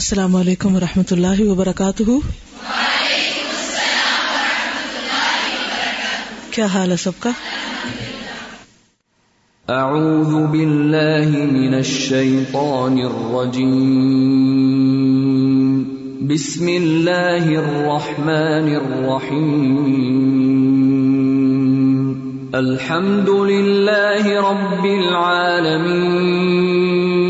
السلام علیکم و رحمۃ اللہ وبرکاتہ۔ کیا حال ہے سب کا؟ اعوذ باللہ من الشیطان الرجیم۔ بسم اللہ الرحمن الرحیم۔ الحمد للہ رب العالمین۔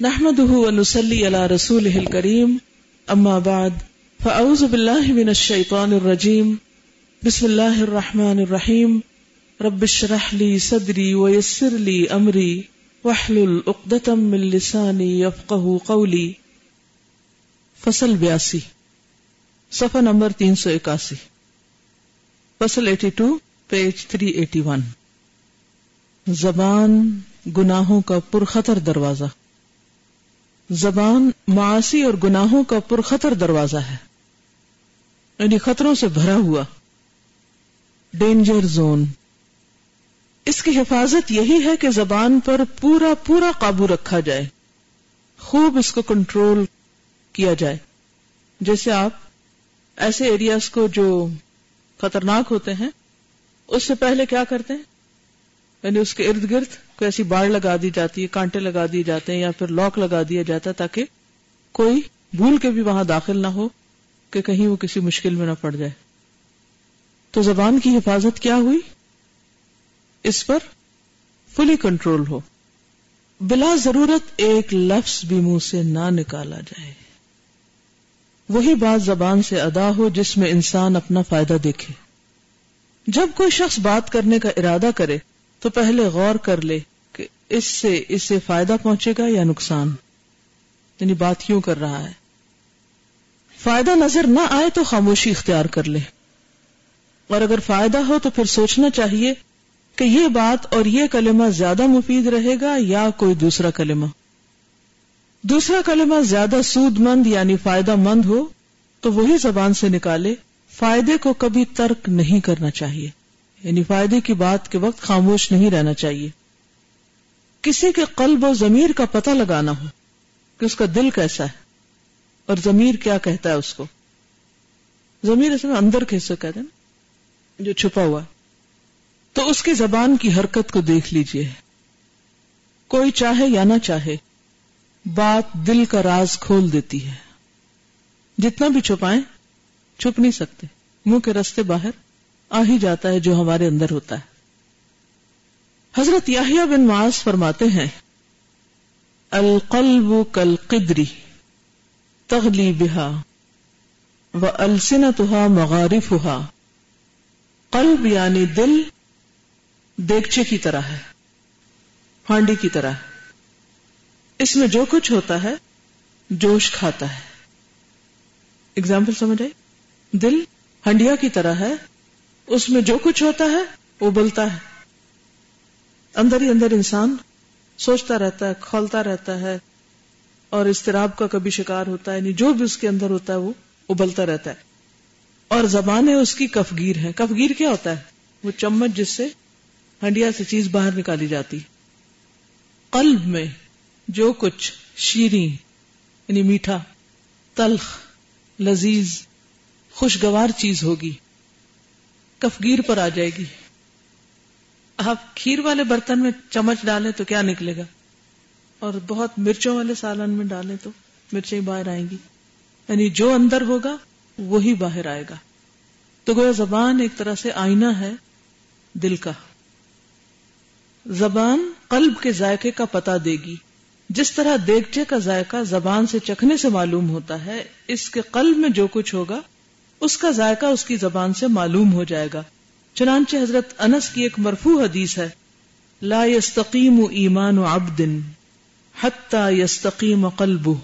نحمده ونصلي على رسوله الكريم. اما بعد فاعوذ بالله من الشيطان الرجيم. بسم الله الرحمن الرحيم. رب اشرح لي صدري ويسر لي امري واحلل عقدة من لساني يفقهوا قولي. فصل بیاسی. صفحہ نمبر تین سو اکاسی. فصل eighty two, page three eighty one. زبان گناہوں کا پرخطر دروازہ۔ زبان معاشی اور گناہوں کا پرخطر دروازہ ہے۔ یعنی خطروں سے بھرا ہوا۔ Danger zone. اس کی حفاظت یہی ہے کہ زبان پر پورا پورا قابو رکھا جائے۔ خوب اس کو کنٹرول کیا جائے۔ جیسے آپ ایسے ایریاز کو جو خطرناک ہوتے ہیں، اس سے پہلے کیا کرتے ہیں؟ یعنی اس کے ارد گرد کوئی ایسی باڑ لگا دی جاتی ہے، کانٹے لگا دیے جاتے ہیں یا پھر لاک لگا دیا جاتا ہے تاکہ کوئی بھول کے بھی وہاں داخل نہ ہو کہ کہیں وہ کسی مشکل میں نہ پڑ جائے۔ تو زبان کی حفاظت کیا ہوئی؟ اس پر فلی کنٹرول ہو۔ بلا ضرورت ایک لفظ بھی منہ سے نہ نکالا جائے۔ وہی بات زبان سے ادا ہو جس میں انسان اپنا فائدہ دیکھے۔ جب کوئی شخص بات کرنے کا ارادہ کرے، تو پہلے غور کر لے کہ اس سے اس سے فائدہ پہنچے گا یا نقصان۔ یعنی بات کیوں کر رہا ہے۔ فائدہ نظر نہ آئے تو خاموشی اختیار کر لے۔ اور اگر فائدہ ہو تو پھر سوچنا چاہیے کہ یہ بات اور یہ کلمہ زیادہ مفید رہے گا یا کوئی دوسرا کلمہ۔ دوسرا کلمہ زیادہ سود مند یعنی فائدہ مند ہو تو وہی زبان سے نکالے، فائدے کو کبھی ترک نہیں کرنا چاہیے۔ یعنی فائدے کی بات کے وقت خاموش نہیں رہنا چاہیے۔ کسی کے قلب و ضمیر کا پتہ لگانا ہو کہ اس کا دل کیسا ہے اور ضمیر کیا کہتا ہے اس کو۔ ضمیر اس میں اندر کیسے کہتے ہیں جو چھپا ہوا۔ ہے تو اس کی زبان کی حرکت کو دیکھ لیجیے۔ کوئی چاہے یا نہ چاہے بات دل کا راز کھول دیتی ہے۔ جتنا بھی چھپائیں، چھپ نہیں سکتے۔ منہ کے رستے باہر آ ہی جاتا ہے جو ہمارے اندر ہوتا ہے۔ حضرت یاہیا بن معاذ فرماتے ہیں، القلب کل قدری تغلی بہا و السنتها مغارفها قلب یعنی دل دیگچے کی طرح ہے، ہانڈی کی طرح اس میں جو کچھ ہوتا ہے، جوش کھاتا ہے۔ اگزامپل سمجھ آئی؟ دل ہنڈیا کی طرح ہے، اس میں جو کچھ ہوتا ہے وہ بلتا ہے۔ اندر ہی اندر انسان سوچتا رہتا ہے، کھولتا رہتا ہے، اور استراب کا کبھی شکار ہوتا ہے یعنی جو بھی اس کے اندر ہوتا ہے، وہ ابلتا رہتا ہے۔ اور زبان ہے اس کی کفگیر ہے کفگیر کیا ہوتا ہے؟ وہ چمچ جس سے ہنڈیا سے چیز باہر نکالی جاتی۔ قلب میں جو کچھ شیریں یعنی میٹھا، تلخ، لذیذ، خوشگوار چیز ہوگی، کفگیر پر آ جائے گی۔ آپ کھیر والے برتن میں چمچ ڈالیں تو کیا نکلے گا؟ اور بہت مرچوں والے سالن میں ڈالیں تو مرچیں باہر آئیں گی۔ یعنی جو اندر ہوگا، وہی باہر آئے گا۔ تو گویا زبان ایک طرح سے آئینہ ہے دل کا۔ زبان قلب کے ذائقے کا پتہ دے گی۔ جس طرح دیگچے کا ذائقہ زبان سے چکھنے سے معلوم ہوتا ہے، اس کے قلب میں جو کچھ ہوگا، اس کا ذائقہ اس کی زبان سے معلوم ہو جائے گا۔ چنانچہ حضرت انس کی ایک مرفوع حدیث ہے، لا يستقیم ایمان عبد حتى يستقیم قلبه،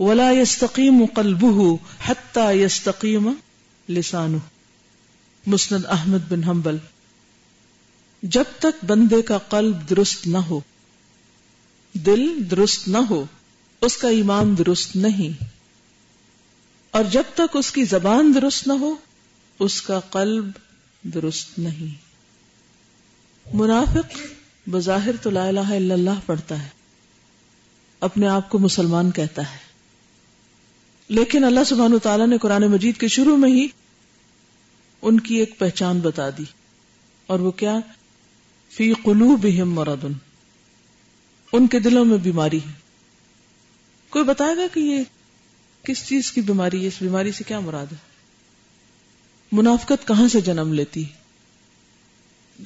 ولا يستقیم قلبه حتى يستقیم لسانه۔ مسند احمد بن حنبل۔ جب تک بندے کا قلب درست نہ ہو دل درست نہ ہو، اس کا ایمان درست نہیں۔ اور جب تک اس کی زبان درست نہ ہو، اس کا قلب درست نہیں۔ منافق بظاہر تو لا الہ الا اللہ پڑھتا ہے، اپنے آپ کو مسلمان کہتا ہے۔ لیکن اللہ سبحانہ تعالیٰ نے قرآن مجید کے شروع میں ہی ان کی ایک پہچان بتا دی۔ اور وہ کیا؟ فی قلوبہم مرضن ان کے دلوں میں بیماری ہے۔ کوئی بتائے گا کہ یہ کس چیز کی بیماری ہے؟ اس بیماری سے کیا مراد ہے؟ منافقت کہاں سے جنم لیتی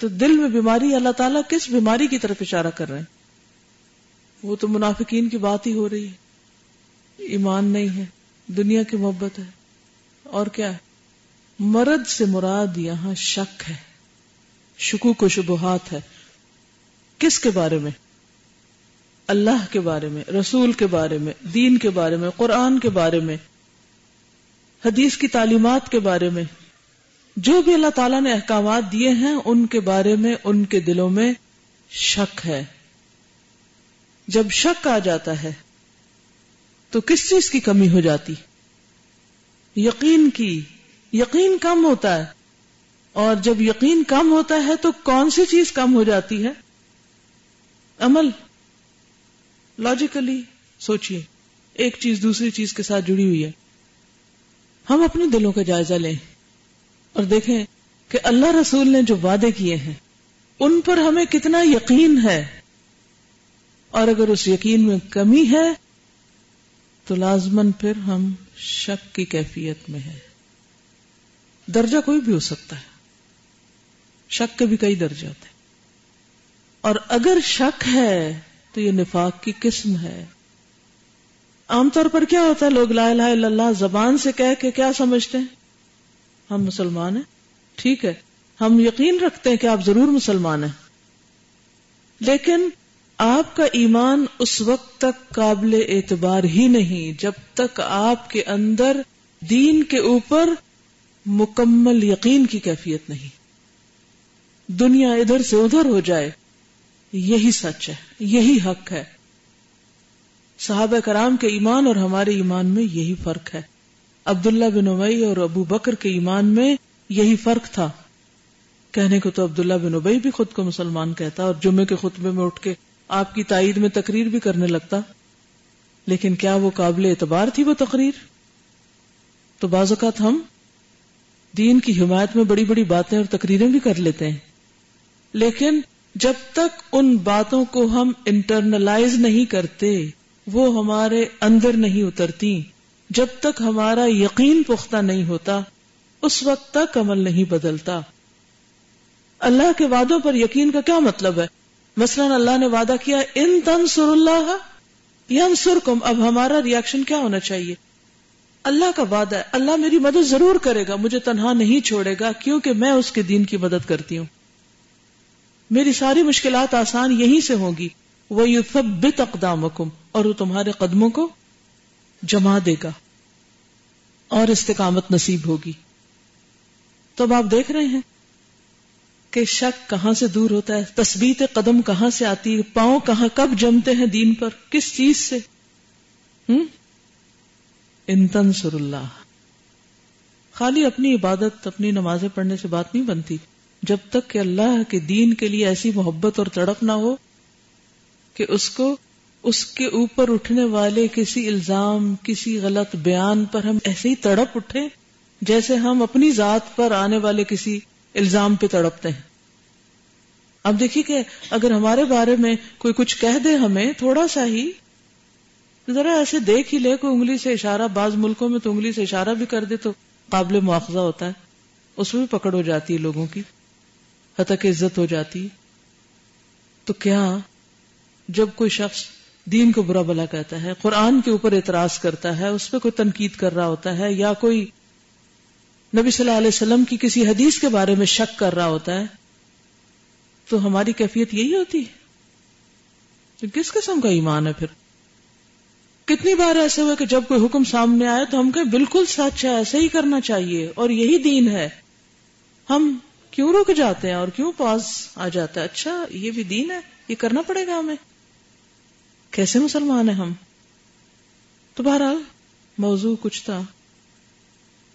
تو دل میں بیماری، اللہ تعالیٰ کس بیماری کی طرف اشارہ کر رہے ہیں؟ وہ تو منافقین کی بات ہی ہو رہی ہے۔ ایمان نہیں ہے، دنیا کی محبت ہے۔ اور کیا ہے؟ مرد سے مراد یہاں شک ہے، شکوک و شبہات ہے۔ کس کے بارے میں؟ اللہ کے بارے میں، رسول کے بارے میں، دین کے بارے میں، قرآن کے بارے میں، حدیث کی تعلیمات کے بارے میں، جو بھی اللہ تعالیٰ نے احکامات دیے ہیں، ان کے بارے میں، ان کے دلوں میں شک ہے۔ جب شک آ جاتا ہے، تو کس چیز کی کمی ہو جاتی؟ یقین کی۔ یقین کم ہوتا ہے۔ اور جب یقین کم ہوتا ہے، تو کون سی چیز کم ہو جاتی ہے؟ عمل۔ لاجیکلی سوچئے، ایک چیز دوسری چیز کے ساتھ جڑی ہوئی ہے۔ ہم اپنے دلوں کا جائزہ لیں اور دیکھیں کہ اللہ رسول نے جو وعدے کیے ہیں، ان پر ہمیں کتنا یقین ہے۔ اور اگر اس یقین میں کمی ہے، تو لازمن پھر ہم شک کی کیفیت میں ہے درجہ کوئی بھی ہو سکتا ہے۔ شک کے بھی کئی درجے ہوتے اور اگر شک ہے تو یہ نفاق کی قسم ہے۔ عام طور پر کیا ہوتا ہے؟ لوگ لا الہ الا اللہ زبان سے کہہ کے کیا سمجھتے ہیں؟ ہم مسلمان ہیں۔ ٹھیک ہے۔ ہم یقین رکھتے ہیں کہ آپ ضرور مسلمان ہیں۔ لیکن آپ کا ایمان اس وقت تک قابل اعتبار ہی نہیں، جب تک آپ کے اندر دین کے اوپر مکمل یقین کی کیفیت نہیں۔ دنیا ادھر سے ادھر ہو جائے۔ یہی سچ ہے، یہی حق ہے۔ صحابہ کرام کے ایمان اور ہمارے ایمان میں یہی فرق ہے۔ عبداللہ بن ابئی اور ابو بکر کے ایمان میں یہی فرق تھا۔ کہنے کو تو عبداللہ بن ابئی بھی خود کو مسلمان کہتا اور جمعے کے خطبے میں اٹھ کے آپ کی تائید میں تقریر بھی کرنے لگتا۔ لیکن کیا وہ قابل اعتبار تھی وہ تقریر؟ تو بعض اوقات ہم دین کی حمایت میں بڑی بڑی باتیں اور تقریریں بھی کر لیتے ہیں۔ لیکن جب تک ان باتوں کو ہم انٹرنلائز نہیں کرتے، وہ ہمارے اندر نہیں اترتی۔ جب تک ہمارا یقین پختہ نہیں ہوتا، اس وقت تک عمل نہیں بدلتا۔ اللہ کے وعدوں پر یقین کا کیا مطلب ہے؟ مثلا اللہ نے وعدہ کیا، ان تنسر اللہ ینصرکم اب ہمارا ریاکشن کیا ہونا چاہیے؟ اللہ کا وعدہ ہے، اللہ میری مدد ضرور کرے گا، مجھے تنہا نہیں چھوڑے گا، کیونکہ میں اس کے دین کی مدد کرتی ہوں۔ میری ساری مشکلات آسان یہیں سے ہوں گی۔ وہ یو سب اقدامکم، اور وہ تمہارے قدموں کو جما دے گا، اور استقامت نصیب ہوگی۔ تو اب آپ دیکھ رہے ہیں کہ شک کہاں سے دور ہوتا ہے تصویت قدم کہاں سے آتی ہے، پاؤں کہاں، کب جمتے ہیں دین پر، کس چیز سے؟ انتنسر اللہ۔ خالی اپنی عبادت، اپنی نمازیں پڑھنے سے بات نہیں بنتی۔ جب تک کہ اللہ کے دین کے لیے ایسی محبت اور تڑپ نہ ہو کہ اس کو اس کے اوپر اٹھنے والے کسی الزام، کسی غلط بیان پر ہم ایسے ہی تڑپ اٹھے جیسے ہم اپنی ذات پر آنے والے کسی الزام پہ تڑپتے ہیں۔ اب دیکھیے کہ اگر ہمارے بارے میں کوئی کچھ کہہ دے ہمیں، تھوڑا سا ہی ذرا ایسے دیکھ ہی لے، کوئی انگلی سے اشارہ، بعض ملکوں میں تو انگلی سے اشارہ بھی کر دے تو قابل مواخذہ ہوتا ہے۔ اس میں بھی پکڑ ہو جاتی ہے لوگوں کی۔ حتیٰ کہ عزت ہو جاتی۔ تو کیا جب کوئی شخص دین کو برا بلا کہتا ہے، قرآن کے اوپر اعتراض کرتا ہے، اس پہ کوئی تنقید کر رہا ہوتا ہے، یا کوئی نبی صلی اللہ علیہ وسلم کی کسی حدیث کے بارے میں شک کر رہا ہوتا ہے، تو ہماری کیفیت یہی ہوتی۔ ہے کس قسم کا ایمان ہے پھر؟ کتنی بار ایسے ہوئے کہ جب کوئی حکم سامنے آئے تو ہم کہیں بالکل سچ ہے ایسے ہی کرنا چاہیے، اور یہی دین ہے۔ ہم کیوں رک جاتے ہیں اور کیوں پاس آ جاتا ہے؟ اچھا یہ بھی دین ہے، یہ کرنا پڑے گا ہمیں۔ کیسے مسلمان ہیں ہم؟ تو بہرحال، موضوع کچھ تھا۔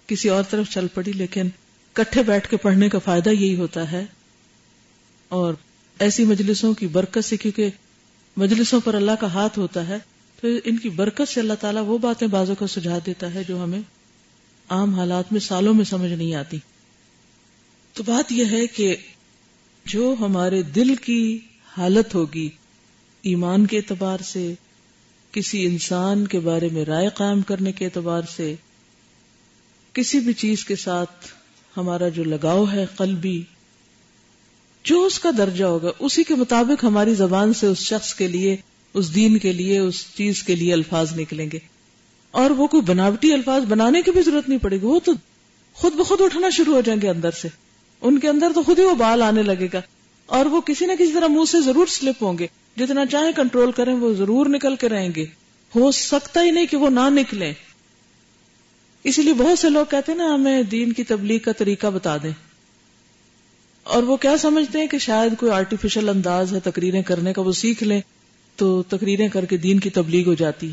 کسی اور طرف چل پڑی، لیکن کٹھے بیٹھ کے پڑھنے کا فائدہ یہی ہوتا ہے۔ اور ایسی مجلسوں کی برکت سے، کیونکہ مجلسوں پر اللہ کا ہاتھ ہوتا ہے، تو ان کی برکت سے اللہ تعالیٰ وہ باتیں بازوں کو سجا دیتا ہے جو ہمیں عام حالات میں سالوں میں سمجھ نہیں آتی۔ تو بات یہ ہے کہ جو ہمارے دل کی حالت ہوگی ایمان کے اعتبار سے، کسی انسان کے بارے میں رائے قائم کرنے کے اعتبار سے، کسی بھی چیز کے ساتھ ہمارا جو لگاؤ ہے قلبی، جو اس کا درجہ ہوگا، اسی کے مطابق ہماری زبان سے اس شخص کے لیے، اس دین کے لیے، اس چیز کے لیے الفاظ نکلیں گے۔ اور وہ کوئی بناوٹی الفاظ بنانے کی بھی ضرورت نہیں پڑے گی، وہ تو خود بخود اٹھنا شروع ہو جائیں گے اندر سے۔ ان کے اندر تو خود ہی وہ بال آنے لگے گا اور وہ کسی نہ کسی طرح منہ سے ضرور سلپ ہوں گے جتنا چاہیں کنٹرول کریں وہ ضرور نکل کے رہیں گے ہو سکتا ہی نہیں کہ وہ نہ نکلیں اسی لیے بہت سے لوگ کہتے ہیں نا، ہمیں دین کی تبلیغ کا طریقہ بتا دیں۔ اور وہ کیا سمجھتے ہیں کہ شاید کوئی آرٹیفیشل انداز ہے، تقریریں کرنے کا، وہ سیکھ لیں تو تقریریں کر کے دین کی تبلیغ ہو جاتی۔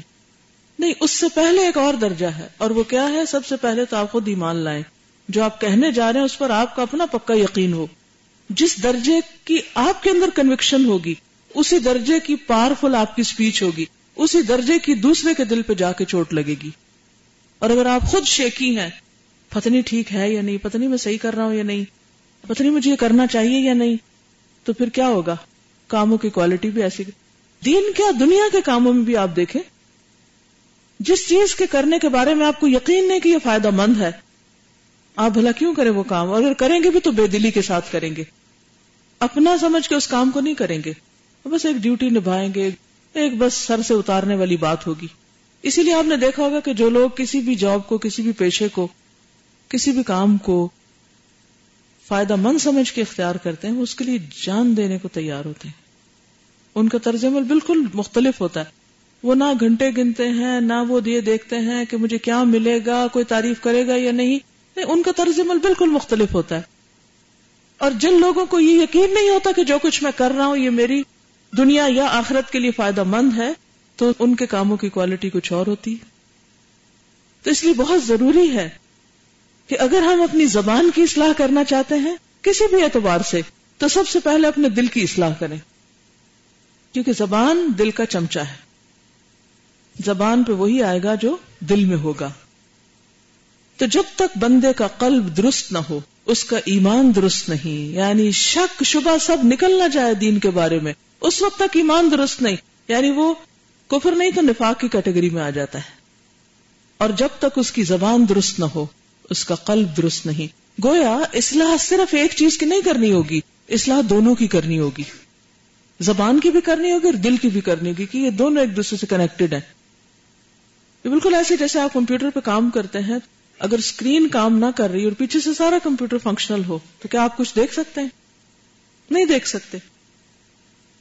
نہیں، اس سے پہلے ایک اور درجہ ہے اور وہ کیا ہے؟ سب سے پہلے تو آپ خود ایمان لائیں۔ جو آپ کہنے جا رہے ہیں، اس پر آپ کا اپنا پکا یقین ہو۔ جس درجے کی آپ کے اندر کنوکشن ہوگی، اسی درجے کی پاورفل آپ کی اسپیچ ہوگی، اسی درجے کی دوسرے کے دل پہ جا کے چوٹ لگے گی۔ اور اگر آپ خود شیکی ہیں پتنی ٹھیک ہے یا نہیں پتنی میں صحیح کر رہا ہوں یا نہیں پتنی مجھے یہ کرنا چاہیے یا نہیں، تو پھر کیا ہوگا؟ کاموں کی کوالٹی بھی ایسی۔ دین کیا دنیا کے کاموں میں بھی آپ دیکھیں؟ جس چیز کے کرنے کے بارے میں آپ کو یقین نہیں کہ یہ فائدہ مند ہے آپ بھلا کیوں کریں وہ کام؟ اگر کریں گے بھی تو بے دلی کے ساتھ کریں گے۔ اپنا سمجھ کے اس کام کو نہیں کریں گے۔ بس ایک ڈیوٹی نبھائیں گے۔ ایک بس سر سے اتارنے والی بات ہوگی۔ اسی لیے آپ نے دیکھا ہوگا کہ جو لوگ کسی بھی جاب کو، کسی بھی پیشے کو، کسی بھی کام کو فائدہ مند سمجھ کے اختیار کرتے ہیں، وہ اس کے لیے جان دینے کو تیار ہوتے ہیں۔ ان کا طرز عمل بالکل مختلف ہوتا ہے۔ وہ نہ گھنٹے گنتے ہیں، نہ وہ دیے دیکھتے ہیں کہ مجھے کیا ملے گا، کوئی تعریف کرے گا یا نہیں۔ ان کا طرز عمل بالکل مختلف ہوتا ہے۔ اور جن لوگوں کو یہ یقین نہیں ہوتا کہ جو کچھ میں کر رہا ہوں، یہ میری دنیا یا آخرت کے لیے فائدہ مند ہے، تو ان کے کاموں کی کوالٹی کچھ اور ہوتی تو اس لیے بہت ضروری ہے کہ اگر ہم اپنی زبان کی اصلاح کرنا چاہتے ہیں، کسی بھی اعتبار سے، تو سب سے پہلے اپنے دل کی اصلاح کریں۔ کیونکہ زبان دل کا چمچا ہے۔ زبان پہ وہی آئے گا جو دل میں ہوگا۔ تو جب تک بندے کا قلب درست نہ ہو، اس کا ایمان درست نہیں یعنی شک، شبہ سب نکل نہ جائے دین کے بارے میں، اس وقت تک ایمان درست نہیں یعنی وہ کفر نہیں تو نفاق کی کیٹیگری میں آ جاتا ہے۔ اور جب تک اس کی زبان درست نہ ہو، اس کا قلب درست نہیں۔ گویا اصلاح صرف ایک چیز کی نہیں کرنی ہوگی، اصلاح دونوں کی کرنی ہوگی۔ زبان کی بھی کرنی ہوگی اور دل کی بھی کرنی ہوگی کہ یہ دونوں ایک دوسرے سے کنیکٹڈ ہیں۔ بالکل ایسے جیسے آپ کمپیوٹر پہ کام کرتے ہیں اگر اسکرین کام نہ کر رہی اور پیچھے سے سارا کمپیوٹر فنکشنل ہو، تو کیا آپ کچھ دیکھ سکتے ہیں؟ نہیں دیکھ سکتے۔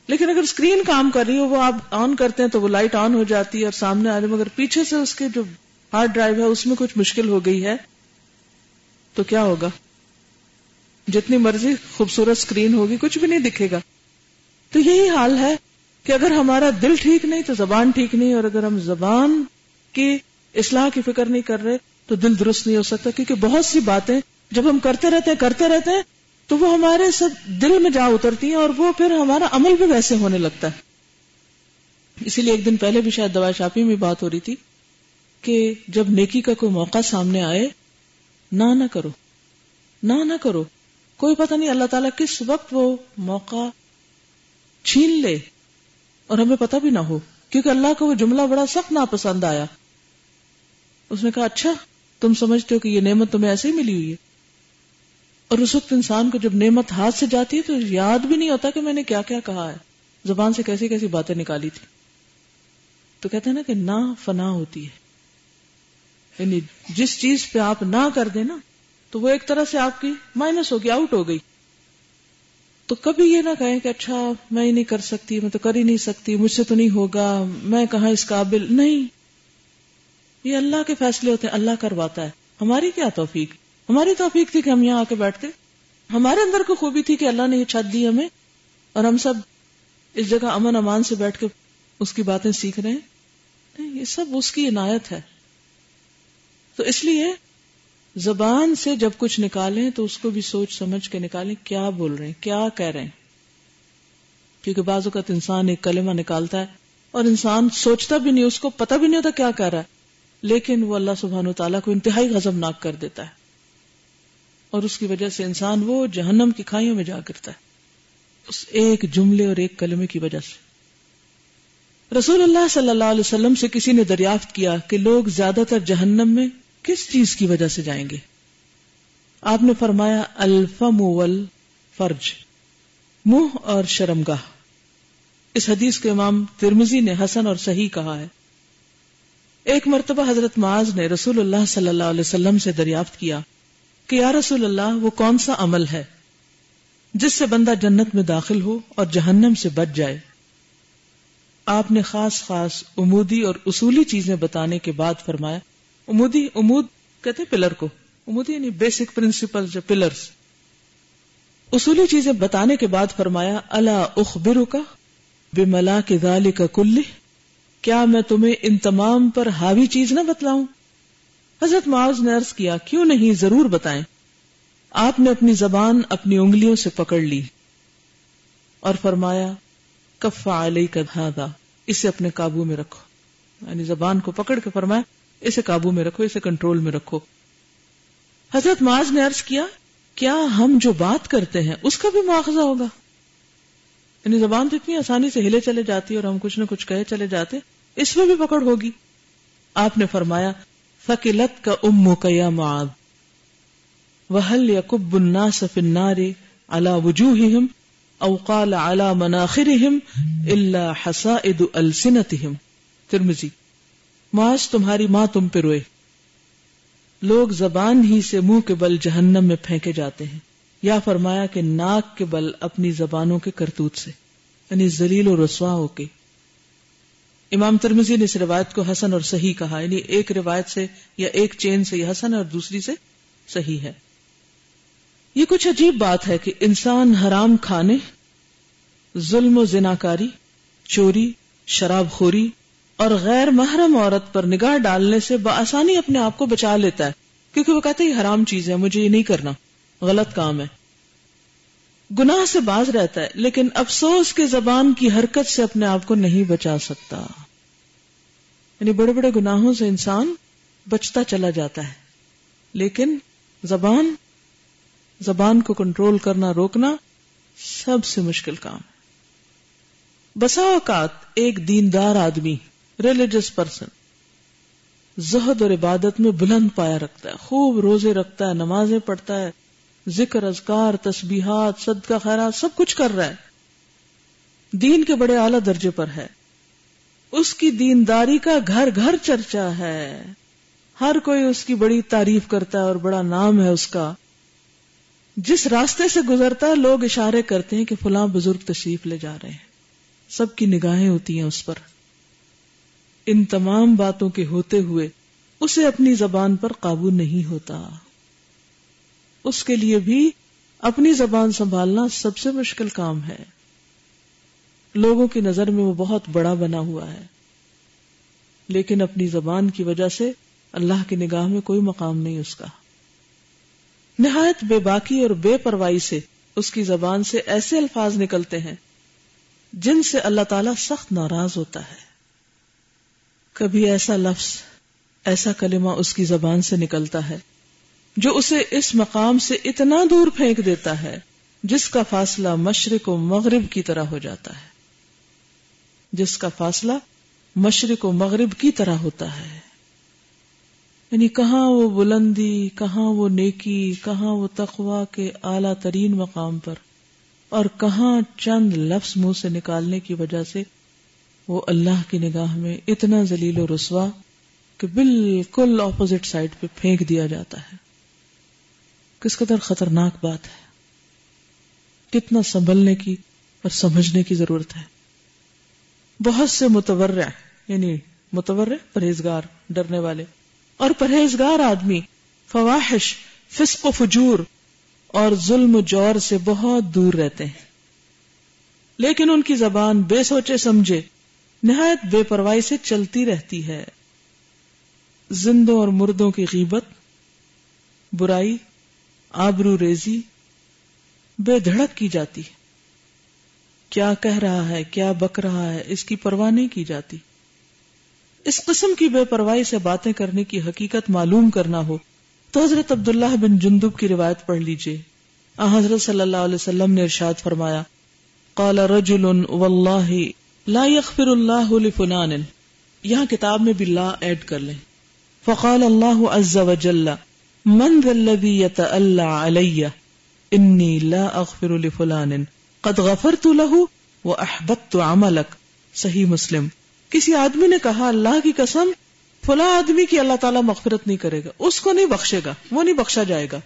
لیکن اگر اسکرین کام کر رہی ہو، وہ آپ آن کرتے ہیں تو وہ لائٹ آن ہو جاتی ہے اور سامنے آ رہی مگر پیچھے سے اس کے جو ہارڈ ڈرائیو ہے، اس میں کچھ مشکل ہو گئی ہے، تو کیا ہوگا؟ جتنی مرضی خوبصورت اسکرین ہوگی، کچھ بھی نہیں دکھے گا۔ تو یہی حال ہے کہ اگر ہمارا دل ٹھیک نہیں، تو زبان ٹھیک نہیں، اور اگر ہم زبان کی اصلاح کی فکر نہیں کر رہے تو دل درست نہیں ہو سکتا، کیونکہ بہت سی باتیں جب ہم کرتے رہتے ہیں، کرتے رہتے ہیں، تو وہ ہمارے سب دل میں جا اترتی ہیں اور وہ پھر ہمارا عمل بھی ویسے ہونے لگتا ہے۔ اسی لیے ایک دن پہلے بھی شاید دوا شاپی میں بات ہو رہی تھی کہ جب نیکی کا کوئی موقع سامنے آئے، نہ نہ کرو، نہ نہ کرو۔ کوئی پتہ نہیں اللہ تعالیٰ کس وقت وہ موقع چھین لے اور ہمیں پتہ بھی نہ ہو، کیونکہ اللہ کو وہ جملہ بڑا سخت ناپسند آیا۔ اس نے کہا اچھا تم سمجھتے ہو کہ یہ نعمت تمہیں ایسے ہی ملی ہوئی ہے۔ اور اس وقت انسان کو جب نعمت ہاتھ سے جاتی ہے تو یاد بھی نہیں ہوتا کہ میں نے کیا کیا کہا ہے۔ زبان سے کیسی کیسی باتیں نکالی تھی۔ تو کہتے ہیں نا کہ نہ فنا ہوتی ہے۔ یعنی جس چیز پہ آپ نہ کر دیں نا، تو وہ ایک طرح سے آپ کی مائنس ہوگی، آؤٹ ہو گئی۔ تو کبھی یہ نہ کہیں کہ اچھا میں ہی نہیں کر سکتی، میں تو کر ہی نہیں سکتی، مجھ سے تو نہیں ہوگا، میں کہاں اس قابل؟ نہیں۔ یہ اللہ کے فیصلے ہوتے ہیں، اللہ کرواتا ہے۔ ہماری کیا توفیق؟ ہماری توفیق تھی کہ ہم یہاں آ کے بیٹھتے۔ ہمارے اندر کو خوبی تھی کہ اللہ نے یہ چھت دی ہمیں اور ہم سب اس جگہ امن امان سے بیٹھ کے اس کی باتیں سیکھ رہے ہیں۔ یہ سب اس کی عنایت ہے۔ تو اس لیے زبان سے جب کچھ نکالیں تو اس کو بھی سوچ سمجھ کے نکالیں کیا بول رہے ہیں، کیا کہہ رہے ہیں۔ کیونکہ بعض اوقات انسان ایک کلمہ نکالتا ہے اور انسان سوچتا بھی نہیں، اس کو پتہ بھی نہیں ہوتا کیا کہہ رہا ہے۔ لیکن وہ اللہ سبحانہ تعالیٰ کو انتہائی غزم ناک کر دیتا ہے اور اس کی وجہ سے انسان وہ جہنم کی کھائیوں میں جا کرتا ہے۔ اس ایک جملے اور ایک کلمے کی وجہ سے۔ رسول اللہ صلی اللہ علیہ وسلم سے کسی نے دریافت کیا کہ لوگ زیادہ تر جہنم میں کس چیز کی وجہ سے جائیں گے؟ آپ نے فرمایا، الفم فرج منہ اور شرمگاہ۔ اس حدیث کے امام ترمزی نے حسن اور صحیح کہا ہے۔ ایک مرتبہ حضرت معاذ نے رسول اللہ صلی اللہ علیہ وسلم سے دریافت کیا کہ یا رسول اللہ، وہ کون سا عمل ہے جس سے بندہ جنت میں داخل ہو اور جہنم سے بچ جائے؟ آپ نے خاص خاص امودی اور اصولی چیزیں بتانے کے بعد فرمایا امودی امود کہتے پلر کو امودی یعنی بیسک پرنسپل پلرز اصولی چیزیں بتانے کے بعد فرمایا اللہ اخبرو کا بے ملا کے دال کا کل کیا میں تمہیں ان تمام پر حاوی چیز نہ بتلاؤں؟ حضرت معاذ نے عرض کیا، کیوں نہیں؟ ضرور بتائیں۔ آپ نے اپنی زبان اپنی انگلیوں سے پکڑ لی۔ اور فرمایا کفا علیہ کا دھادا اسے اپنے قابو میں رکھو۔ یعنی زبان کو پکڑ کے فرمایا، اسے قابو میں رکھو، اسے کنٹرول میں رکھو۔ حضرت معاذ نے عرض کیا کیا ہم جو بات کرتے ہیں، اس کا بھی مواخذہ ہوگا؟ یعنی زبان تو اتنی آسانی سے ہلے چلے جاتی اور ہم کچھ نہ کچھ کہے چلے جاتے اس میں بھی پکڑ ہوگی۔ آپ نے فرمایا فکلت کا امو کا یا معاد وحل یقب الناس فی النار على وجوہہم او قال على مناخرہم الا حسائد السنتہم ترمزی معاذ تمہاری ماں تم پہ روئے۔ لوگ زبان ہی سے منہ کے بل جہنم میں پھینکے جاتے ہیں۔ یا فرمایا کہ ناک کے بل اپنی زبانوں کے کرتوت سے یعنی زلیل و رسوا ہو کے۔ امام ترمزی نے اس روایت کو حسن اور صحیح کہا یعنی ایک روایت سے یا ایک چین سے یہ حسن اور دوسری سے صحیح ہے۔ یہ کچھ عجیب بات ہے کہ انسان حرام کھانے، ظلم و زناکاری، چوری شراب خوری اور غیر محرم عورت پر نگاہ ڈالنے سے بآسانی اپنے آپ کو بچا لیتا ہے، کیونکہ وہ کہتے ہیں حرام چیز ہے، مجھے یہ نہیں کرنا، غلط کام ہے۔ گناہ سے باز رہتا ہے، لیکن افسوس کے زبان کی حرکت سے اپنے آپ کو نہیں بچا سکتا۔ یعنی بڑے بڑے گناہوں سے انسان بچتا چلا جاتا ہے۔ لیکن زبان زبان کو کنٹرول کرنا، روکنا سب سے مشکل کام بسا اوقات ایک دیندار آدمی ریلیجس پرسن زہد اور عبادت میں بلند پایا رکھتا ہے، خوب روزے رکھتا ہے، نمازیں پڑھتا ہے ذکر ازکار تسبیحات، صدقہ، خیرات، سب کچھ کر رہا ہے۔ دین کے بڑے اعلی درجے پر ہے۔ اس کی دینداری کا گھر گھر چرچا ہے۔ ہر کوئی اس کی بڑی تعریف کرتا ہے اور بڑا نام ہے اس کا۔ جس راستے سے گزرتا ہے، لوگ اشارے کرتے ہیں کہ فلاں بزرگ تشریف لے جا رہے ہیں۔ سب کی نگاہیں ہوتی ہیں اس پر۔ ان تمام باتوں کے ہوتے ہوئے اسے اپنی زبان پر قابو نہیں ہوتا۔ اس کے لیے بھی اپنی زبان سنبھالنا سب سے مشکل کام ہے۔ لوگوں کی نظر میں وہ بہت بڑا بنا ہوا ہے۔ لیکن اپنی زبان کی وجہ سے اللہ کی نگاہ میں کوئی مقام نہیں اس کا۔ نہایت بے باکی اور بے پرواہی سے اس کی زبان سے ایسے الفاظ نکلتے ہیں جن سے اللہ تعالی سخت ناراض ہوتا ہے۔ کبھی ایسا لفظ، ایسا کلمہ اس کی زبان سے نکلتا ہے جو اسے اس مقام سے اتنا دور پھینک دیتا ہے، جس کا فاصلہ مشرق و مغرب کی طرح ہو جاتا ہے۔ جس کا فاصلہ مشرق و مغرب کی طرح ہوتا ہے۔ یعنی کہاں وہ بلندی، کہاں وہ نیکی، کہاں وہ تقوا کے اعلی ترین مقام پر۔ اور کہاں چند لفظ منہ سے نکالنے کی وجہ سے وہ اللہ کی نگاہ میں اتنا ذلیل و رسوا کہ بالکل اپوزٹ سائڈ پہ پھینک دیا جاتا ہے۔ کس قدر خطرناک بات ہے۔ کتنا سنبھلنے کی اور سمجھنے کی ضرورت ہے۔ بہت سے متورع یعنی متورع، پرہیزگار، ڈرنے والے اور پرہیزگار آدمی فواہش فسق و فجور اور ظلم و جور سے بہت دور رہتے ہیں۔ لیکن ان کی زبان بے سوچے سمجھے، نہایت بے پرواہی سے چلتی رہتی ہے۔ زندوں اور مردوں کی غیبت، برائی آبرو ریزی بے دھڑک کی جاتی ہے۔ کیا کہہ رہا ہے، کیا بک رہا ہے، اس کی پرواہ نہیں کی جاتی۔ اس قسم کی بے پرواہی سے باتیں کرنے کی حقیقت معلوم کرنا ہو تو حضرت عبداللہ بن جندب کی روایت پڑھ لیجیے۔ حضرت صلی اللہ علیہ وسلم نے ارشاد فرمایا، قال رجل واللہ لا يغفر اللہ لفلان یہاں کتاب میں بھی لا ایڈ کر لیں۔ فقال اللہ عز وجل من ذا الذي يتألى علي انی لا اغفر لفلان. قد غفرت له واحبطت عملك. صحیح مسلم. کسی آدمی نے کہا اللہ کی قسم، فلاں آدمی کی اللہ تعالیٰ مغفرت نہیں کرے گا، اس کو نہیں بخشے گا، وہ نہیں بخشا جائے گا۔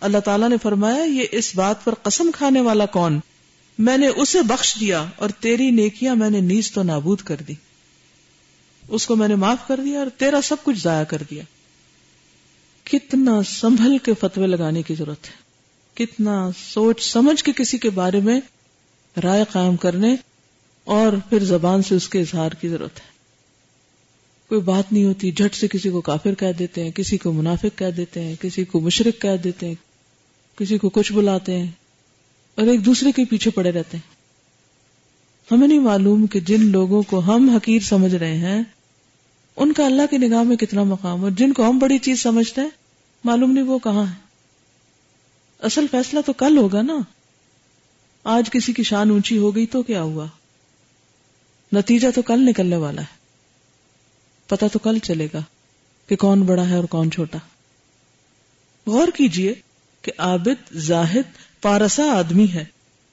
اللہ تعالیٰ نے فرمایا، یہ اس بات پر قسم کھانے والا کون؟ میں نے اسے بخش دیا اور تیری نیکیاں میں نے نیز تو نابود کر دی۔ اس کو میں نے معاف کر دیا اور تیرا سب کچھ ضائع کر دیا۔ کتنا سنبھل کے فتوے لگانے کی ضرورت ہے۔ کتنا سوچ سمجھ کے کسی کے بارے میں رائے قائم کرنے اور پھر زبان سے اس کے اظہار کی ضرورت ہے۔ کوئی بات نہیں ہوتی، جھٹ سے کسی کو کافر کہہ دیتے ہیں، کسی کو منافق کہہ دیتے ہیں، کسی کو مشرق کہہ دیتے ہیں، کسی کو کچھ بلاتے ہیں اور ایک دوسرے کے پیچھے پڑے رہتے ہیں۔ ہمیں نہیں معلوم کہ جن لوگوں کو ہم حقیر سمجھ رہے ہیں ان کا اللہ کی نگاہ میں کتنا مقام اور جن کو ہم بڑی چیز سمجھتے ہیں، معلوم نہیں وہ کہاں ہے اصل فیصلہ تو کل ہوگا نا۔ آج کسی کی شان اونچی ہو گئی تو کیا ہوا؟ نتیجہ تو کل نکلنے والا ہے۔ پتا تو کل چلے گا کہ کون بڑا ہے اور کون چھوٹا۔ غور کیجیے کہ عابد، زاہد، پارسا آدمی ہے۔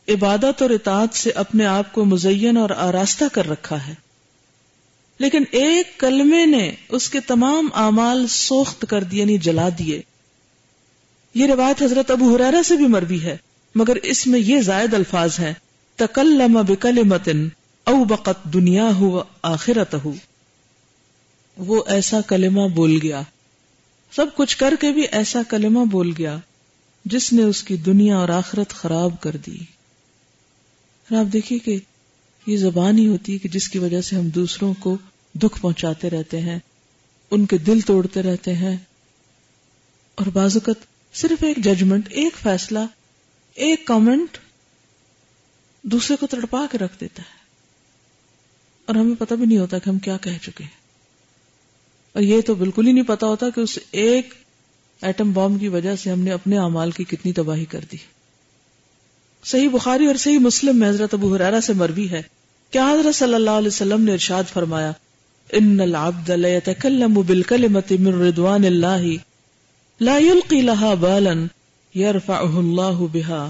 عبادت اور اطاعت سے اپنے آپ کو مزین اور آراستہ کر رکھا ہے۔ لیکن ایک کلمے نے اس کے تمام اعمال سوخت کر دیے یعنی جلا دیے۔ یہ روایت حضرت ابو حریرہ سے بھی مروی ہے، مگر اس میں یہ زائد الفاظ ہیں۔ تکلم بکلمتن او بقت دنیا ہو آخرت ہو وہ ایسا کلمہ بول گیا۔ سب کچھ کر کے بھی ایسا کلمہ بول گیا، جس نے اس کی دنیا اور آخرت خراب کر دی۔ آپ دیکھیے کہ یہ زبان ہی ہوتی ہے کہ جس کی وجہ سے ہم دوسروں کو دکھ پہنچاتے رہتے ہیں، ان کے دل توڑتے رہتے ہیں۔ اور بازوقت صرف ایک ججمنٹ ایک فیصلہ، ایک کامنٹ دوسرے کو تڑپا کے رکھ دیتا ہے۔ اور ہمیں پتہ بھی نہیں ہوتا کہ ہم کیا کہہ چکے ہیں۔ اور یہ تو بالکل ہی نہیں پتا ہوتا کہ اس ایک ایٹم بام کی وجہ سے ہم نے اپنے اعمال کی کتنی تباہی کر دی۔ صحیح بخاری اور صحیح مسلم میں حضرت ابو حرارہ سے مروی ہے۔ کیا حضرت صلی اللہ علیہ وسلم نے ارشاد فرمایا ان العبد لا يتكلم بالكلمه من رضوان الله. لا يلقي لها بالا يرفعه الله بها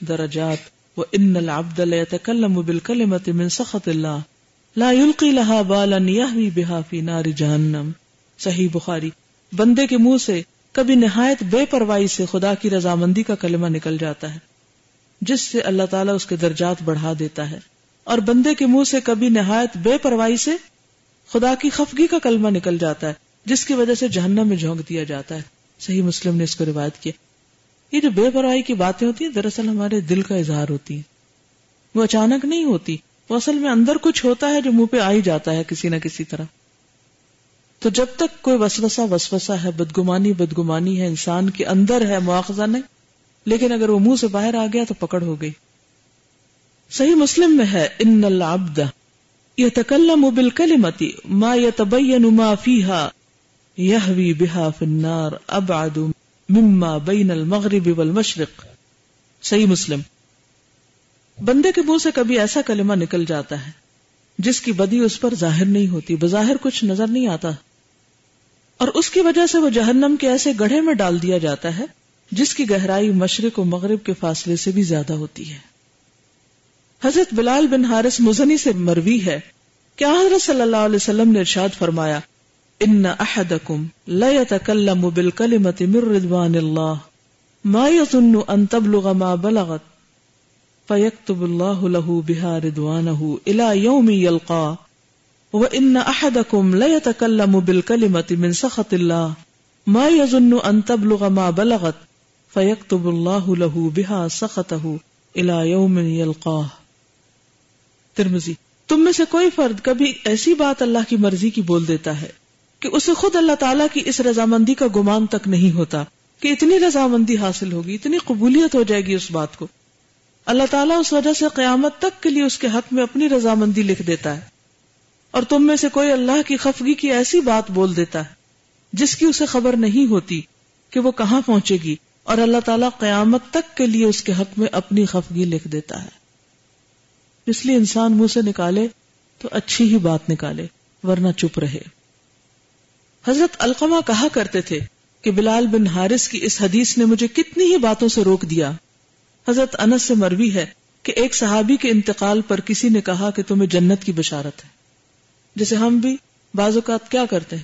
درجات. وان العبد لا يتكلم بالكلمه من سخط الله. لا يلقي لها بالا يهوي بها في نار جهنم. صحیح بخاری. بندے کے منہ سے کبھی نہایت بے پرواہی سے خدا کی رضامندی کا کلمہ نکل جاتا ہے، جس سے اللہ تعالیٰ اس کے درجات بڑھا دیتا ہے، اور بندے کے منہ سے کبھی نہایت بے پرواہی سے خدا کی خفگی کا کلمہ نکل جاتا ہے، جس کی وجہ سے جہنم میں جھونک دیا جاتا ہے۔ صحیح مسلم نے اس کو روایت کیا۔ یہ جو بے پرواہی کی باتیں ہوتی ہیں، دراصل ہمارے دل کا اظہار ہوتی ہے وہ اچانک نہیں ہوتی، وہ اصل میں اندر کچھ ہوتا ہے جو منہ پہ آ ہی جاتا ہے کسی نہ کسی طرح۔ تو جب تک کوئی وسوسہ وسوسہ ہے، بدگمانی بدگمانی ہے، انسان کے اندر ہے، مواخذہ نہیں، لیکن اگر وہ منہ سے باہر آ گیا تو پکڑ ہو گئی۔ صحیح مسلم میں ہے، ان العبد يتكلم بالكلمه ما يتبين ما فيها يهوي بها في النار ابعد مما بين المغرب والمشرق۔ صحیح مسلم۔ بندے کے منہ سے کبھی ایسا کلمہ نکل جاتا ہے جس کی بدی اس پر ظاہر نہیں ہوتی، بظاہر کچھ نظر نہیں آتا۔ اور اس کی وجہ سے وہ جہنم کے ایسے گڑھے میں ڈال دیا جاتا ہے جس کی گہرائی مشرق و مغرب کے فاصلے سے بھی زیادہ ہوتی ہے۔ حضرت بلال بن حارث مزنی سے مروی ہے۔ کیا حضرت صلی اللہ علیہ وسلم نے ارشاد فرمایا، ان احدکم لا يتكلم بالكلمه من رضوان الله ما يظن ان تبلغ ما بلغت فيكتب الله له بها رضوانه الى يوم يلقاه وان احدكم لا يتكلم بالكلمه من سخط الله ما يظن ان تبلغ ما بلغت فيكتب الله له بها سخطه الى يوم يلقاه ترمزی تم میں سے کوئی فرد کبھی ایسی بات اللہ کی مرضی کی بول دیتا ہے کہ اسے خود اللہ تعالیٰ کی اس رضامندی کا گمان تک نہیں ہوتا، کہ اتنی رضامندی حاصل ہوگی، اتنی قبولیت ہو جائے گی اس بات کو۔ اللہ تعالیٰ اس وجہ سے قیامت تک کے لیے اس کے حق میں اپنی رضامندی لکھ دیتا ہے۔ اور تم میں سے کوئی اللہ کی خفگی کی ایسی بات بول دیتا ہے، جس کی اسے خبر نہیں ہوتی کہ وہ کہاں پہنچے گی، اور اللہ تعالیٰ قیامت تک کے لیے اس کے حق میں اپنی خفگی لکھ دیتا ہے۔ اس لیے انسان منہ سے نکالے تو اچھی ہی بات نکالے، ورنہ چپ رہے۔ حضرت القمہ کہا کرتے تھے کہ بلال بن حارث کی اس حدیث نے مجھے کتنی ہی باتوں سے روک دیا۔ حضرت انس سے مروی ہے کہ ایک صحابی کے انتقال پر کسی نے کہا کہ تمہیں جنت کی بشارت ہے۔ جیسے ہم بھی بعض اوقات کیا کرتے ہیں؟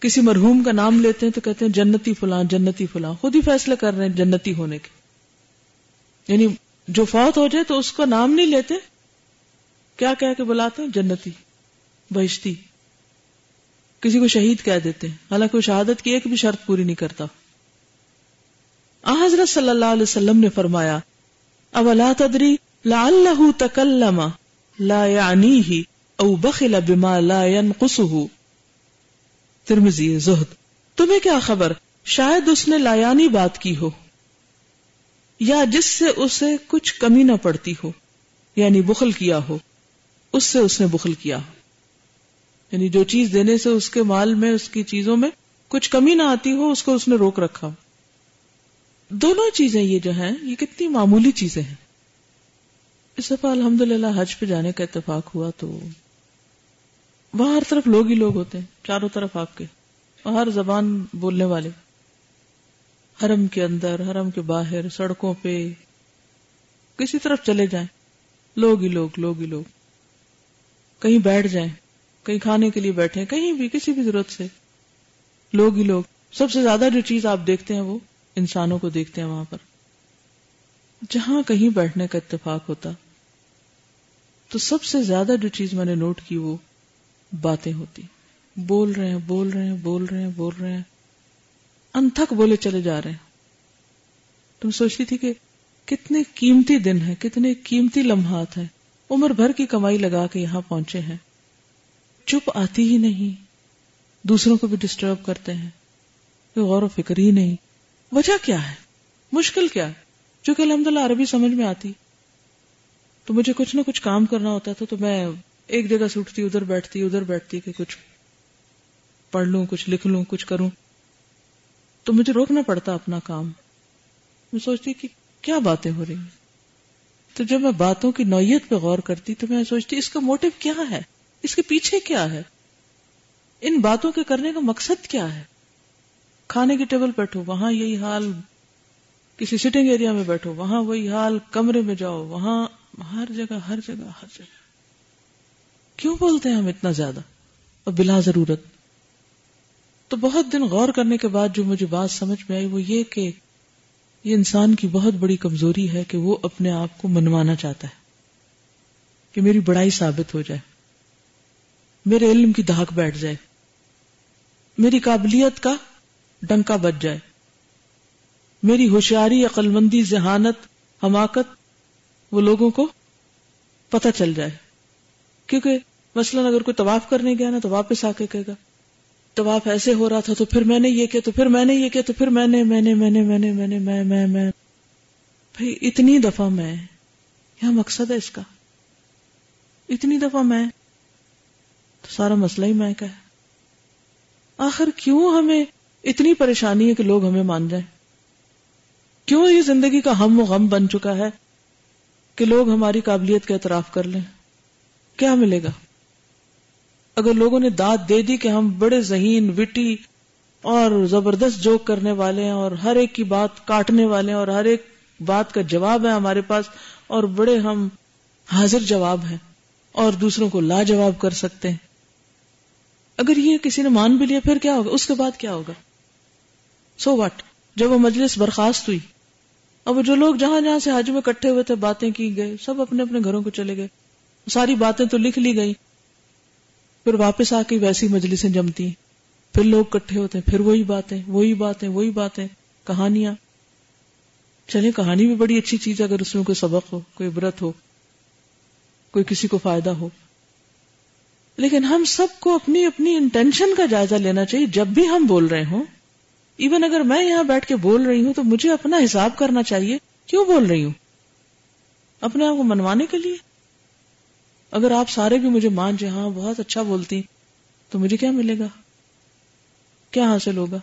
کسی مرحوم کا نام لیتے ہیں تو کہتے ہیں جنتی فلاں جنتی فلاں خود ہی فیصلہ کر رہے ہیں جنتی ہونے کے۔ یعنی جو فوت ہو جائے تو اس کا نام نہیں لیتے؟ کیا کہہ کے بلاتے ہیں؟ جنتی، بہشتی۔ کسی کو شہید کہہ دیتے ہیں۔ حالانکہ وہ شہادت کی ایک بھی شرط پوری نہیں کرتا۔ آ حضرت صلی اللہ علیہ وسلم نے فرمایا اب اللہ تدری لا اللہ تکلم لا یعنی او بخل بما لا ينقصه ترمزی زہد، تمہیں کیا خبر؟ شاید اس نے لایانی بات کی ہو، یا جس سے اسے کچھ کمی نہ پڑتی ہو یعنی بخل کیا ہو۔ اس سے اس نے بخل کیا۔ یعنی جو چیز دینے سے اس کے مال میں، اس کی چیزوں میں کچھ کمی نہ آتی ہو، اس کو اس نے روک رکھا۔ دونوں چیزیں یہ جو ہیں، یہ کتنی معمولی چیزیں ہیں۔ اس دفعہ الحمد للہ حج پہ جانے کا اتفاق ہوا تو وہاں ہر طرف لوگ ہی لوگ ہوتے ہیں، چاروں طرف آپ کے۔ ہر زبان بولنے والے۔ حرم کے اندر، حرم کے باہر، سڑکوں پہ، کسی طرف چلے جائیں۔ لوگ ہی لوگ لوگ ہی لوگ۔ کہیں بیٹھ جائیں، کہیں کھانے کے لیے بیٹھے کہیں بھی، کسی بھی ضرورت سے۔ لوگ ہی لوگ۔ سب سے زیادہ جو چیز آپ دیکھتے ہیں وہ انسانوں کو دیکھتے ہیں وہاں پر۔ جہاں کہیں بیٹھنے کا اتفاق ہوتا، تو سب سے زیادہ جو چیز میں نے نوٹ کی وہ باتیں ہوتی۔ بول رہے ہیں، بول رہے ہیں، بول رہے ہیں، بول رہے ہیں۔ انتھک بولے چلے جا رہے ہیں۔ تم سوچتی تھی کہ کتنے قیمتی دن ہیں، کتنے قیمتی لمحات ہیں۔ عمر بھر کی کمائی لگا کے یہاں پہنچے ہیں۔ چپ آتی ہی نہیں۔ دوسروں کو بھی ڈسٹرب کرتے ہیں۔ کوئی غور و فکر ہی نہیں۔ وجہ کیا ہے؟ مشکل کیا ہے؟ چونکہ الحمد للہ عربی سمجھ میں آتی۔ تو مجھے کچھ نہ کچھ کام کرنا ہوتا تھا تو میں ایک جگہ سے اٹھتی، ادھر بیٹھتی ادھر بیٹھتی کہ کچھ پڑھ لوں، کچھ لکھ لوں، کچھ کروں۔ تو مجھے روکنا پڑتا اپنا کام۔ میں سوچتی کہ کیا باتیں ہو رہی ہیں؟ تو جب میں باتوں کی نوعیت پہ غور کرتی تو میں سوچتی، اس کا موٹو کیا ہے؟ اس کے پیچھے کیا ہے؟ ان باتوں کے کرنے کا مقصد کیا ہے؟ کھانے کی ٹیبل بیٹھو، وہاں یہی حال، کسی سٹنگ ایریا میں بیٹھو، وہاں وہی حال، کمرے میں جاؤ، وہاں، ہر جگہ ہر جگہ ہر جگہ۔ کیوں بولتے ہیں ہم اتنا زیادہ؟ اور بلا ضرورت۔ تو بہت دن غور کرنے کے بعد جو مجھے بات سمجھ میں آئی وہ یہ کہ یہ انسان کی بہت بڑی کمزوری ہے کہ وہ اپنے آپ کو منوانا چاہتا ہے، کہ میری بڑائی ثابت ہو جائے، میرے علم کی دھاک بیٹھ جائے، میری قابلیت کا ڈنکا بچ جائے، میری ہوشیاری عقل مندی ذہانت، حماقت، وہ لوگوں کو پتہ چل جائے۔ کیونکہ مثلاً اگر کوئی طواف کرنے گیا نا تو واپس آ کے کہے گا طواف ایسے ہو رہا تھا تو پھر میں نے یہ کیا، تو پھر میں نے یہ کیا، تو پھر میں نے میں نے میں نے میں نے میں نے، میں میں میں۔ بھائی، اتنی دفعہ میں یہاں مقصد ہے اس کا؟ اتنی دفعہ میں، تو سارا مسئلہ ہی میں کا ہے۔ آخر کیوں ہمیں اتنی پریشانی ہے کہ لوگ ہمیں مان جائیں؟ کیوں یہ زندگی کا ہم و غم بن چکا ہے کہ لوگ ہماری قابلیت کا اعتراف کر لیں؟ کیا ملے گا؟ اگر لوگوں نے داد دے دی کہ ہم بڑے ذہین، وٹی اور زبردست جوک کرنے والے ہیں اور ہر ایک کی بات کاٹنے والے ہیں اور ہر ایک بات کا جواب ہے ہمارے پاس اور بڑے ہم حاضر جواب ہیں اور دوسروں کو لاجواب کر سکتے ہیں۔ اگر یہ کسی نے مان بھی لیا، پھر کیا ہوگا؟ اس کے بعد کیا ہوگا؟ سو so واٹ جب وہ مجلس برخاست ہوئی، اب جو لوگ جہاں جہاں سے حج میں کٹھے ہوئے تھے، باتیں کی گئے، سب اپنے اپنے گھروں کو چلے گئے۔ ساری باتیں تو لکھ لی گئی پھر واپس آ کے ویسی مجلسیں جمتی۔ پھر لوگ کٹھے ہوتے ہیں، پھر وہی باتیں وہی باتیں وہی باتیں، کہانیاں۔ چلے کہانی بھی بڑی اچھی چیز ہے، اگر اس میں کوئی سبق ہو، کوئی عبرت ہو، کوئی کسی کو فائدہ ہو۔ لیکن ہم سب کو اپنی اپنی انٹینشن کا جائزہ لینا چاہیے، جب بھی ہم بول رہے ہوں۔ ایون اگر میں یہاں بیٹھ کے بول رہی ہوں، تو مجھے اپنا حساب کرنا چاہیے، کیوں بول رہی ہوں؟ اپنے آپ کو منوانے کے لیے؟ اگر آپ سارے بھی مجھے مان جائے ہاں بہت اچھا بولتی، تو مجھے کیا ملے گا؟ کیا حاصل ہوگا؟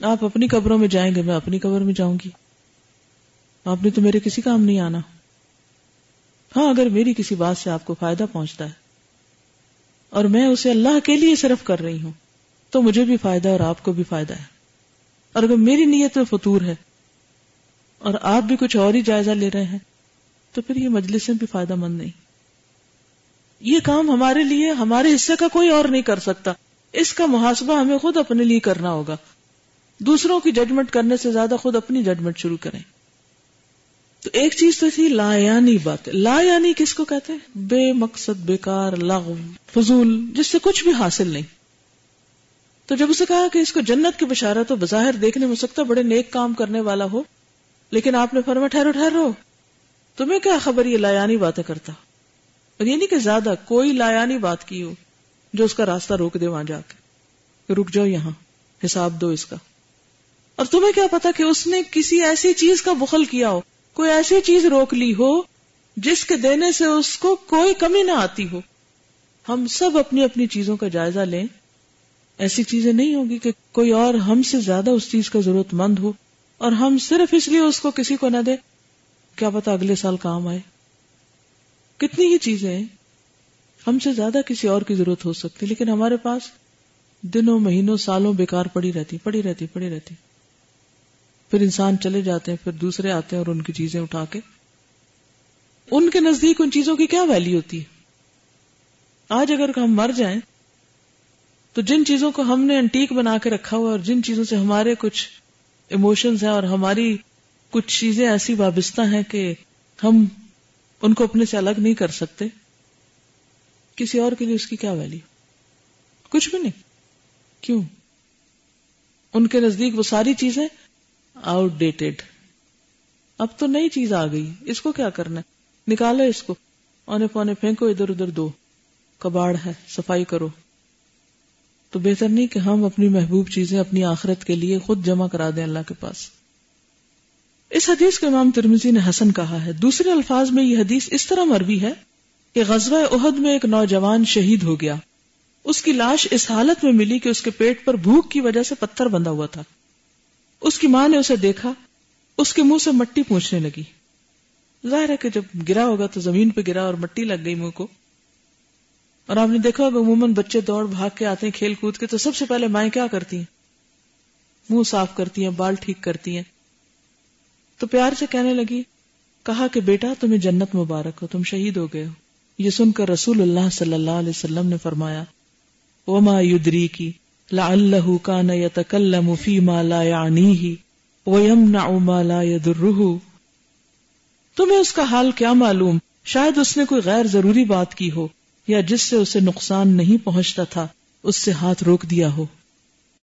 آپ اپنی قبروں میں جائیں گے، میں اپنی قبر میں جاؤں گی۔ آپ نے تو میرے کسی کام نہیں آنا۔ ہاں اگر میری کسی بات سے آپ کو فائدہ پہنچتا ہے اور میں اسے اللہ کے لیے صرف کر رہی ہوں، تو مجھے بھی فائدہ اور آپ کو بھی فائدہ ہے۔ اور اگر میری نیت میں فطور ہے اور آپ بھی کچھ اور ہی جائزہ لے رہے ہیں، تو پھر یہ مجلس بھی فائدہ مند نہیں۔ یہ کام ہمارے لیے، ہمارے حصے کا کوئی اور نہیں کر سکتا۔ اس کا محاسبہ ہمیں خود اپنے لیے کرنا ہوگا۔ دوسروں کی ججمنٹ کرنے سے زیادہ خود اپنی ججمنٹ شروع کریں۔ تو ایک چیز تو تھی لا یعنی بات۔ لا یعنی کس کو کہتے ہیں؟ بے مقصد، بیکار، لغو، فضول، جس سے کچھ بھی حاصل نہیں۔ تو جب اسے کہا کہ اس کو جنت کی بشارت تو بظاہر دیکھنے میں سکتا بڑے نیک کام کرنے والا ہو، لیکن آپ نے فرما ٹھہرو ٹھہرو۔ تمہیں کیا خبر یہ لایانی باتیں کرتا؟ اور یہ نہیں کہ زیادہ کوئی لایانی بات کی ہو جو اس کا راستہ روک دے وہاں جا کے۔ رک جاؤ یہاں، حساب دو اس کا۔ اور تمہیں کیا پتا کہ اس نے کسی ایسی چیز کا بخل کیا ہو، کوئی ایسی چیز روک لی ہو، جس کے دینے سے اس کو کوئی کمی نہ آتی ہو۔ ہم سب اپنی اپنی چیزوں کا جائزہ لیں۔ ایسی چیزیں نہیں ہوگی کہ کوئی اور ہم سے زیادہ اس چیز کا ضرورت مند ہو، اور ہم صرف اس لیے اس کو کسی کو نہ دے۔ کیا پتا اگلے سال کام آئے۔ کتنی ہی چیزیں ہم سے زیادہ کسی اور کی ضرورت ہو سکتی، لیکن ہمارے پاس دنوں، مہینوں، سالوں بیکار پڑی رہتی پڑی رہتی پڑی رہتی۔ پھر انسان چلے جاتے ہیں، پھر دوسرے آتے ہیں اور ان کی چیزیں اٹھا کے۔ ان کے نزدیک ان چیزوں کی کیا ویلی ہوتی؟ ہے آج اگر ہم مر جائیں، تو جن چیزوں کو ہم نے انٹیک بنا کے رکھا ہوا اور جن چیزوں سے ہمارے کچھ ایموشنز ہیں اور ہماری کچھ چیزیں ایسی وابستہ ہیں کہ ہم ان کو اپنے سے الگ نہیں کر سکتے۔ کسی اور کے لیے اس کی کیا ویلیو کچھ بھی نہیں۔ کیوں؟ ان کے نزدیک وہ ساری چیزیں آؤٹ ڈیٹڈ اب تو نئی چیز آ گئی۔ اس کو کیا کرنا ہے؟ نکالو اس کو۔ اونے پونے پھینکو، ادھر ادھر دو۔ کباڑ ہے، صفائی کرو۔ تو بہتر نہیں کہ ہم اپنی محبوب چیزیں اپنی آخرت کے لیے خود جمع کرا دیں اللہ کے پاس۔ اس حدیث کو امام ترمزی نے حسن کہا ہے۔ دوسرے الفاظ میں یہ حدیث اس طرح مروی ہے کہ غزوہ عہد میں ایک نوجوان شہید ہو گیا۔ اس کی لاش اس حالت میں ملی کہ اس کے پیٹ پر بھوک کی وجہ سے پتھر بندھا ہوا تھا۔ اس کی ماں نے اسے دیکھا۔ اس کے منہ سے مٹی پوچھنے لگی۔ ظاہر ہے کہ جب گرا ہوگا تو زمین پہ گرا اور مٹی لگ گئی منہ کو۔ اور آپ نے دیکھا ہوگا عموماً بچے دوڑ بھاگ کے آتے ہیں کھیل کود کے تو سب سے پہلے مائیں کیا کرتی ہیں؟ منہ صاف کرتی ہیں، بال ٹھیک کرتی ہیں۔ تو پیار سے کہنے لگی، کہا کہ بیٹا، تمہیں جنت مبارک ہو، تم شہید ہو گئے ہو۔ یہ سن کر رسول اللہ صلی اللہ علیہ وسلم نے فرمایا، وما یدری کی لعلہ کان یتکلم فی ما لا یعنیہ ویمنع ما لا یدرہ۔ تمہیں اس کا حال کیا معلوم؟ شاید اس نے کوئی غیر ضروری بات کی ہو، یا جس سے اسے نقصان نہیں پہنچتا تھا، اس سے ہاتھ روک دیا ہو۔